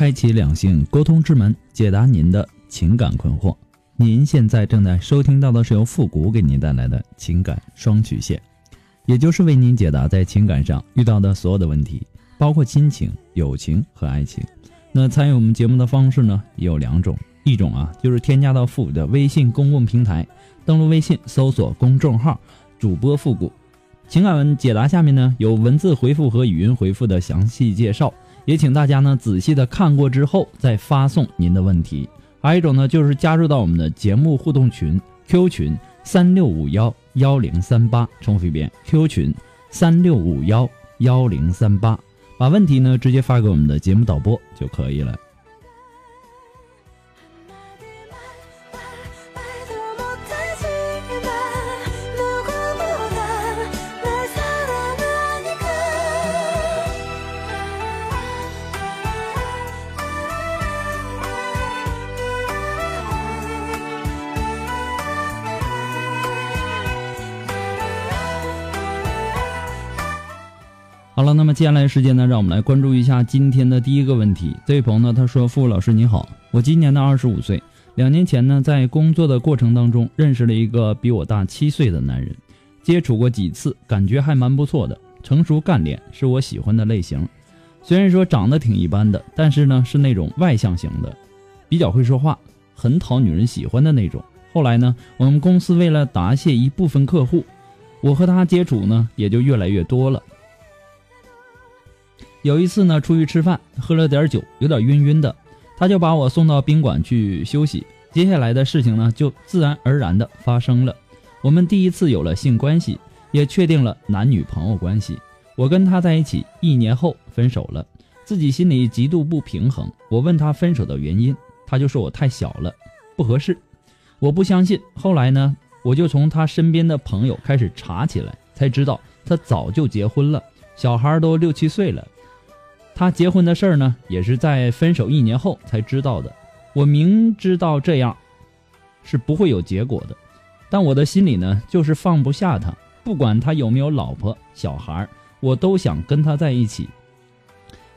开启两性沟通之门，解答您的情感困惑。您现在正在收听到的是由复古给您带来的情感双曲线，也就是为您解答在情感上遇到的所有的问题，包括亲情、友情和爱情。那参与我们节目的方式呢，有两种，一种啊就是添加到复古的微信公共平台，登录微信搜索公众号“主播复古”，情感文解答下面呢有文字回复和语音回复的详细介绍。也请大家呢仔细的看过之后再发送您的问题。还有一种呢，就是加入到我们的节目互动群 Q 群三六五幺幺零三八，重复一遍 Q 群三六五幺幺零三八，把问题呢直接发给我们的节目导播就可以了。好了，那么接下来时间呢，让我们来关注一下今天的第一个问题。这位朋友呢，他说：“傅老师你好，我今年呢二十五岁，两年前呢在工作的过程当中认识了一个比我大七岁的男人，接触过几次，感觉还蛮不错的，成熟干练是我喜欢的类型。虽然说长得挺一般的，但是呢是那种外向型的，比较会说话，很讨女人喜欢的那种。后来呢，我们公司为了答谢一部分客户，我和他接触呢也就越来越多了。”有一次呢，出去吃饭，喝了点酒，有点晕晕的，他就把我送到宾馆去休息。接下来的事情呢，就自然而然的发生了。我们第一次有了性关系，也确定了男女朋友关系。我跟他在一起一年后分手了，自己心里极度不平衡。我问他分手的原因，他就说我太小了，不合适。我不相信。后来呢，我就从他身边的朋友开始查起来，才知道他早就结婚了，小孩都六七岁了。他结婚的事儿呢，也是在分手一年后才知道的。我明知道这样是不会有结果的，但我的心里呢，就是放不下他。不管他有没有老婆小孩，我都想跟他在一起。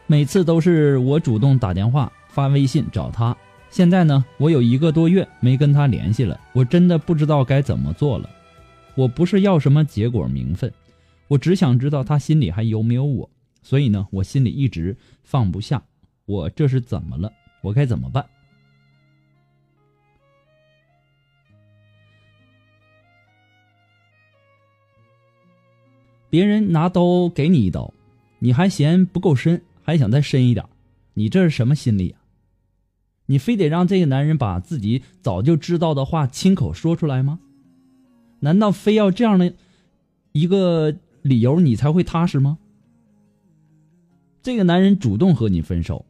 每次都是我主动打电话、发微信找他。现在呢，我有一个多月没跟他联系了，我真的不知道该怎么做了。我不是要什么结果名分，我只想知道他心里还有没有我。所以呢，我心里一直放不下，我这是怎么了？我该怎么办？别人拿刀给你一刀，你还嫌不够深，还想再深一点，你这是什么心理啊？你非得让这个男人把自己早就知道的话亲口说出来吗？难道非要这样的一个理由你才会踏实吗？这个男人主动和你分手，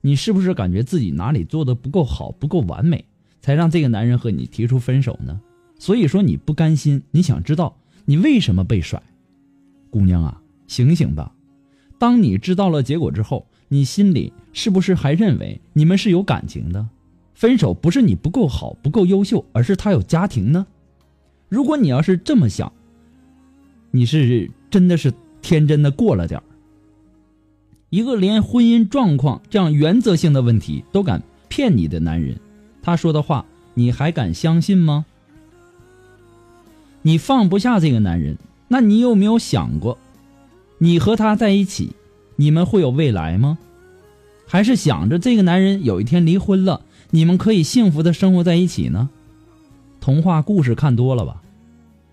你是不是感觉自己哪里做的不够好、不够完美，才让这个男人和你提出分手呢？所以说你不甘心，你想知道你为什么被甩？姑娘啊，醒醒吧！当你知道了结果之后，你心里是不是还认为你们是有感情的？分手不是你不够好、不够优秀，而是他有家庭呢？如果你要是这么想，你是真的是天真的过了点儿。一个连婚姻状况这样原则性的问题都敢骗你的男人，他说的话你还敢相信吗？你放不下这个男人，那你有没有想过，你和他在一起，你们会有未来吗？还是想着这个男人有一天离婚了，你们可以幸福的生活在一起呢？童话故事看多了吧？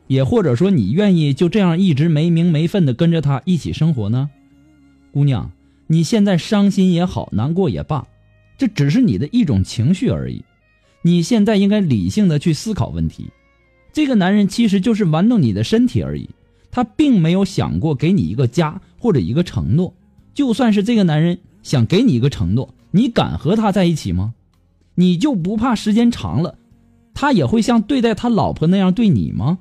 也或者说你愿意就这样一直没名没分的跟着他一起生活呢？姑娘。你现在伤心也好，难过也罢，这只是你的一种情绪而已。你现在应该理性的去思考问题。这个男人其实就是玩弄你的身体而已，他并没有想过给你一个家或者一个承诺。就算是这个男人想给你一个承诺，你敢和他在一起吗？你就不怕时间长了，他也会像对待他老婆那样对你吗？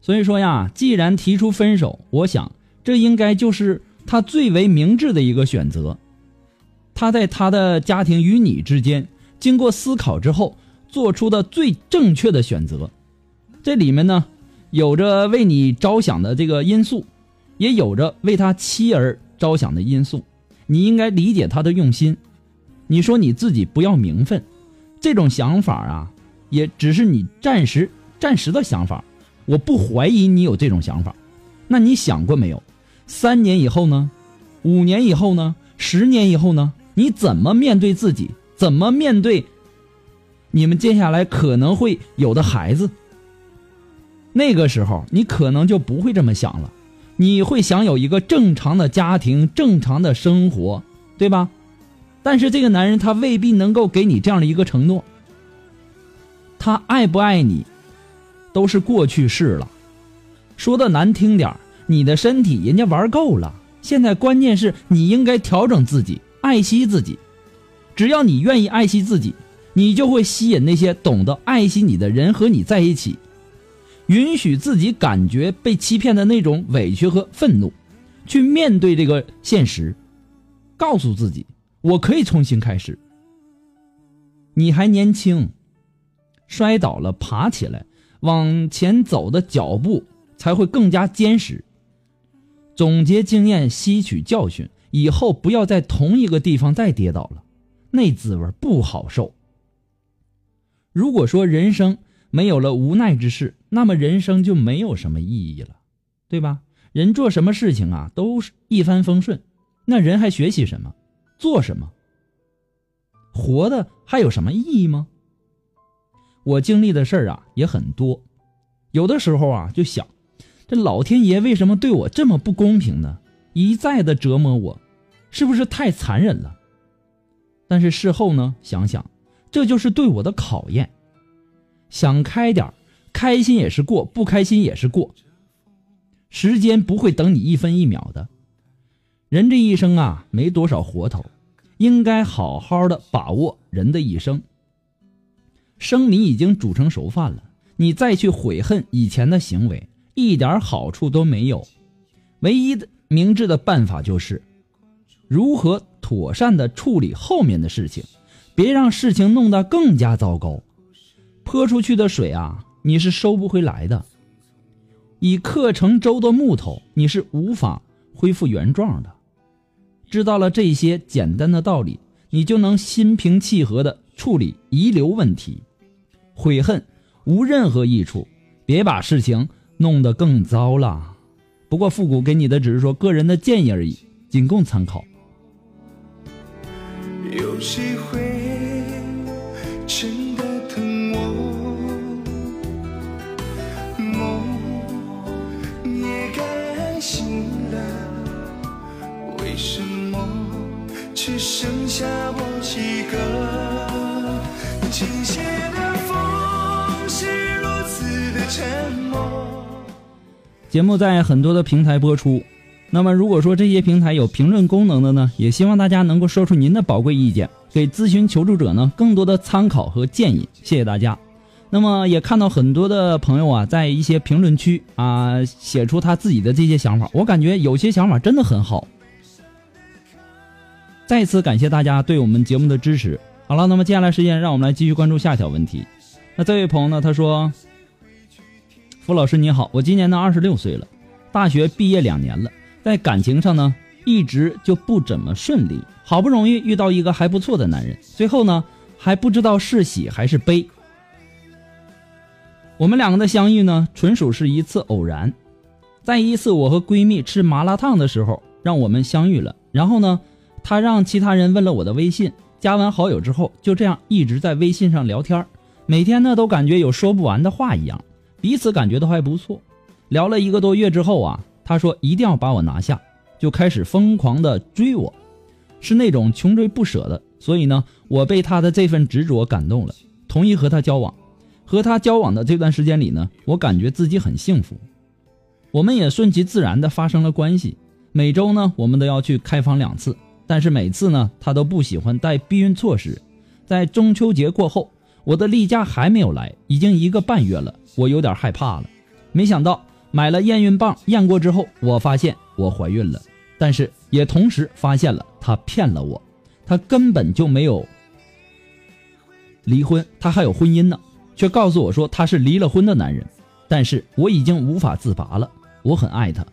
所以说呀，既然提出分手，我想这应该就是他最为明智的一个选择。他在他的家庭与你之间，经过思考之后做出的最正确的选择。这里面呢，有着为你着想的这个因素，也有着为他妻儿着想的因素。你应该理解他的用心。你说你自己不要名分，这种想法啊，也只是你暂时暂时的想法。我不怀疑你有这种想法，那你想过没有？三年以后呢？五年以后呢？十年以后呢？你怎么面对自己？怎么面对你们接下来可能会有的孩子？那个时候你可能就不会这么想了，你会想有一个正常的家庭、正常的生活，对吧？但是这个男人他未必能够给你这样的一个承诺。他爱不爱你？都是过去式了，说的难听点你的身体人家玩够了。现在关键是你应该调整自己，爱惜自己。只要你愿意爱惜自己，你就会吸引那些懂得爱惜你的人和你在一起。允许自己感觉被欺骗的那种委屈和愤怒，去面对这个现实，告诉自己，我可以重新开始。你还年轻，摔倒了爬起来。往前走的脚步才会更加坚实。总结经验，吸取教训，以后不要在同一个地方再跌倒了，那滋味不好受。如果说人生没有了无奈之事，那么人生就没有什么意义了，对吧？人做什么事情啊，都是一帆风顺，那人还学习什么？做什么？活的还有什么意义吗？我经历的事儿啊也很多，有的时候啊就想，这老天爷为什么对我这么不公平呢？一再的折磨我，是不是太残忍了？但是事后呢想想，这就是对我的考验。想开点开心也是过，不开心也是过。时间不会等你一分一秒的，人这一生啊没多少活头，应该好好的把握人的一生。生米已经煮成熟饭了，你再去悔恨以前的行为，一点好处都没有。唯一的明智的办法就是，如何妥善的处理后面的事情，别让事情弄得更加糟糕。泼出去的水啊，你是收不回来的。已刻成舟的木头，你是无法恢复原状的。知道了这些简单的道理，你就能心平气和的处理遗留问题。悔恨无任何益处，别把事情弄得更糟了。不过复古给你的只是说个人的建议而已，仅供参考。有谁会节目在很多的平台播出，那么如果说这些平台有评论功能的呢，也希望大家能够说出您的宝贵意见，给咨询求助者呢更多的参考和建议。谢谢大家。那么也看到很多的朋友啊，在一些评论区啊写出他自己的这些想法，我感觉有些想法真的很好。再次感谢大家对我们节目的支持。好了，那么接下来时间让我们来继续关注下一条问题。那这位朋友呢，他说。付老师你好，我今年呢二十六岁了，大学毕业两年了，在感情上呢一直就不怎么顺利，好不容易遇到一个还不错的男人，最后呢还不知道是喜还是悲。我们两个的相遇呢纯属是一次偶然，在一次我和闺蜜吃麻辣烫的时候让我们相遇了，然后呢他让其他人问了我的微信，加完好友之后就这样一直在微信上聊天，每天呢都感觉有说不完的话一样。彼此感觉都还不错，聊了一个多月之后啊，他说一定要把我拿下，就开始疯狂的追我，是那种穷追不舍的。所以呢，我被他的这份执着感动了，同意和他交往。和他交往的这段时间里呢，我感觉自己很幸福。我们也顺其自然的发生了关系。每周呢，我们都要去开房两次，但是每次呢，他都不喜欢带避孕措施。在中秋节过后，我的例假还没有来，已经一个半月了，我有点害怕了。没想到买了验孕棒验过之后，我发现我怀孕了，但是也同时发现了他骗了我，他根本就没有离婚，他还有婚姻呢。却告诉我说他是离了婚的男人，但是我已经无法自拔了。我很爱他，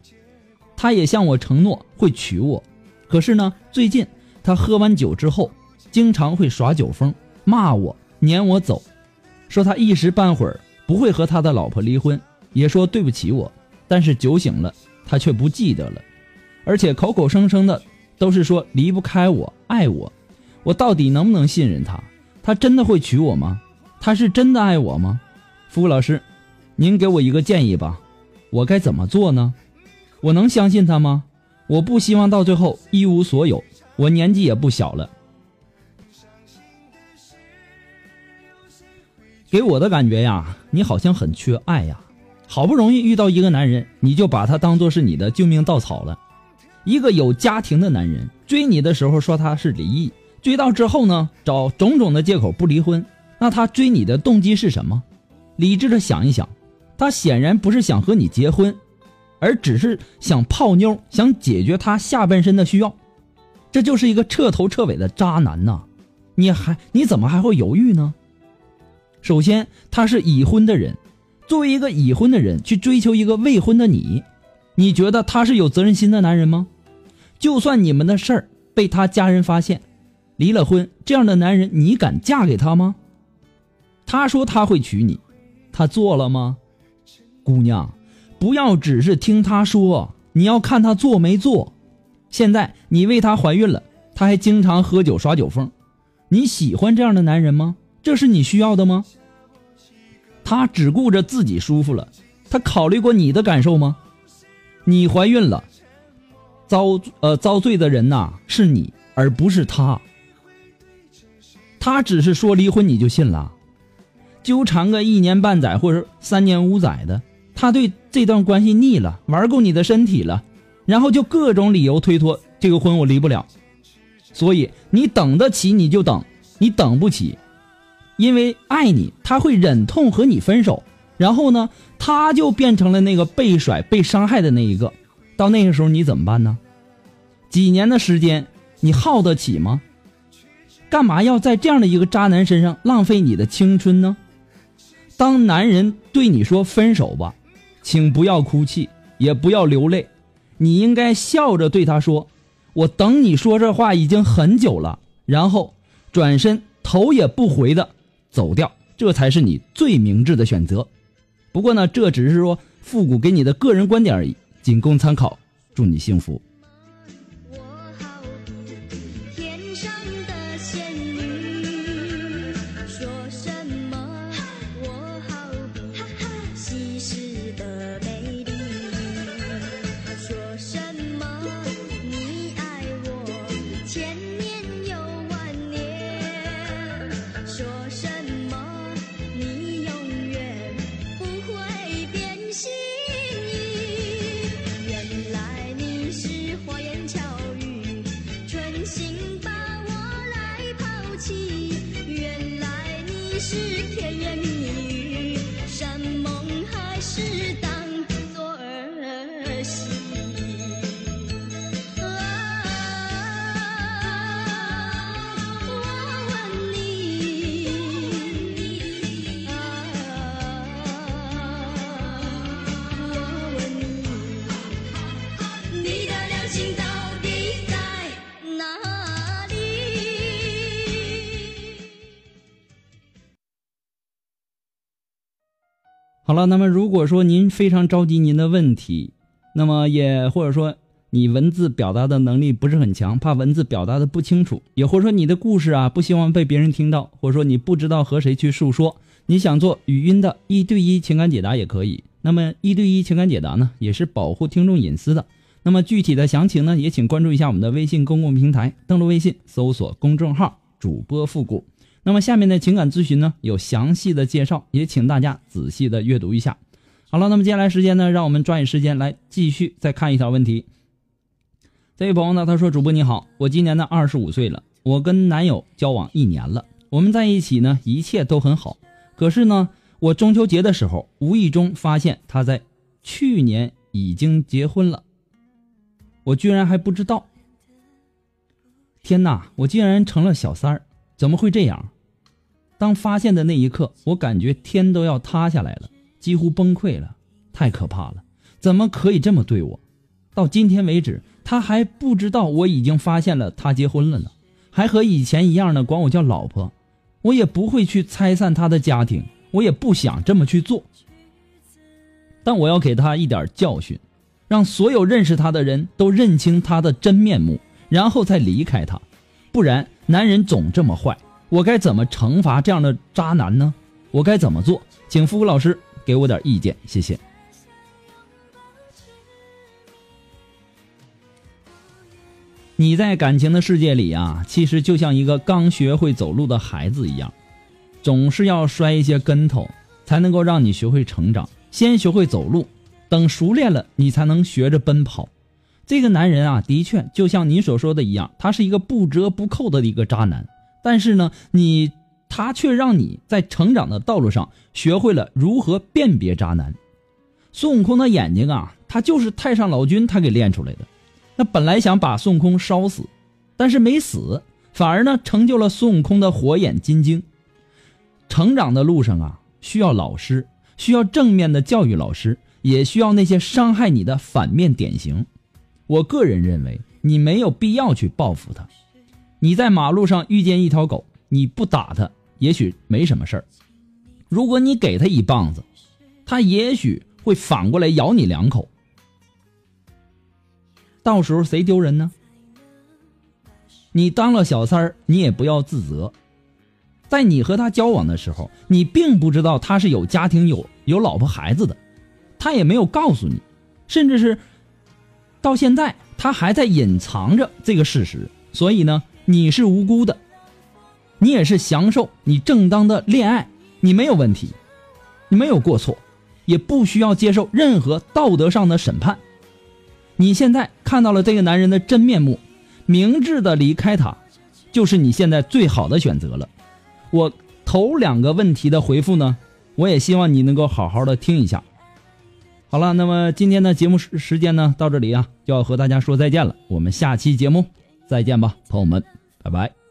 他也向我承诺会娶我。可是呢，最近他喝完酒之后，经常会耍酒疯，骂我，撵我走，说他一时半会儿不会和他的老婆离婚，也说对不起我。但是酒醒了，他却不记得了，而且口口声声的都是说离不开我，爱我。我到底能不能信任他？他真的会娶我吗？他是真的爱我吗？服务老师，您给我一个建议吧，我该怎么做呢？我能相信他吗？我不希望到最后一无所有。我年纪也不小了，给我的感觉呀，你好像很缺爱呀。好不容易遇到一个男人，你就把他当做是你的救命稻草了。一个有家庭的男人追你的时候说他是离异，追到之后呢，找种种的借口不离婚。那他追你的动机是什么？理智的想一想，他显然不是想和你结婚，而只是想泡妞，想解决他下半身的需要。这就是一个彻头彻尾的渣男呐！你还你怎么还会犹豫呢？首先，他是已婚的人，作为一个已婚的人去追求一个未婚的你，你觉得他是有责任心的男人吗？就算你们的事儿被他家人发现，离了婚，这样的男人你敢嫁给他吗？他说他会娶你，他做了吗？姑娘，不要只是听他说，你要看他做没做。现在你为他怀孕了，他还经常喝酒耍酒疯，你喜欢这样的男人吗？这是你需要的吗？他只顾着自己舒服了，他考虑过你的感受吗？你怀孕了，遭呃遭罪的人呐是你，而不是他。他只是说离婚，你就信了？纠缠个一年半载或者三年五载的，他对这段关系腻了，玩够你的身体了，然后就各种理由推脱这个婚我离不了。所以你等得起你就等，你等不起，因为爱你他会忍痛和你分手，然后呢他就变成了那个被甩被伤害的那一个，到那个时候你怎么办呢？几年的时间你耗得起吗？干嘛要在这样的一个渣男身上浪费你的青春呢？当男人对你说分手吧，请不要哭泣，也不要流泪，你应该笑着对他说：“我等你说这话已经很久了。”然后转身头也不回的走掉，这才是你最明智的选择。不过呢，这只是说复古给你的个人观点而已，仅供参考。祝你幸福。心啊，我问你，啊，我问你，你的良心到底在哪里？好了，那么如果说您非常着急您的问题。那么也或者说你文字表达的能力不是很强，怕文字表达的不清楚，也或者说你的故事啊不希望被别人听到，或者说你不知道和谁去诉说，你想做语音的一对一情感解答也可以。那么一对一情感解答呢，也是保护听众隐私的。那么具体的详情呢，也请关注一下我们的微信公共平台，登录微信搜索公众号主播复古。那么下面的情感咨询呢有详细的介绍，也请大家仔细的阅读一下。好了，那么接下来时间呢，让我们抓紧时间来继续再看一条问题。这位朋友呢，他说：“主播你好，我今年呢二十五岁了，我跟男友交往一年了，我们在一起呢一切都很好。可是呢，我中秋节的时候无意中发现他在去年已经结婚了，我居然还不知道。天哪，我竟然成了小三儿，怎么会这样？”当发现的那一刻，我感觉天都要塌下来了，几乎崩溃了，太可怕了！怎么可以这么对我？到今天为止，他还不知道我已经发现了他结婚了呢，还和以前一样的管我叫老婆。我也不会去拆散他的家庭，我也不想这么去做。但我要给他一点教训，让所有认识他的人都认清他的真面目，然后再离开他。不然，男人总这么坏。我该怎么惩罚这样的渣男呢？我该怎么做？请付老师给我点意见，谢谢。你在感情的世界里啊，其实就像一个刚学会走路的孩子一样，总是要摔一些跟头，才能够让你学会成长。先学会走路，等熟练了，你才能学着奔跑。这个男人啊，的确就像你所说的一样，他是一个不折不扣的一个渣男。但是呢，你他却让你在成长的道路上学会了如何辨别渣男。孙悟空的眼睛啊，他就是太上老君他给练出来的。那本来想把孙悟空烧死，但是没死，反而呢成就了孙悟空的火眼金睛。成长的路上啊，需要老师，需要正面的教育老师，也需要那些伤害你的反面典型。我个人认为，你没有必要去报复他。你在马路上遇见一条狗，你不打它，也许没什么事儿；如果你给他一棒子，他也许会反过来咬你两口。到时候谁丢人呢？你当了小三儿，你也不要自责。在你和他交往的时候，你并不知道他是有家庭、有有老婆孩子的，他也没有告诉你，甚至是到现在他还在隐藏着这个事实。所以呢？你是无辜的，你也是享受你正当的恋爱，你没有问题，你没有过错，也不需要接受任何道德上的审判。你现在看到了这个男人的真面目，明智的离开他，就是你现在最好的选择了。我头两个问题的回复呢，我也希望你能够好好的听一下。好了，那么今天的节目时时间呢，到这里啊，就要和大家说再见了。我们下期节目。再见吧，朋友们，拜拜。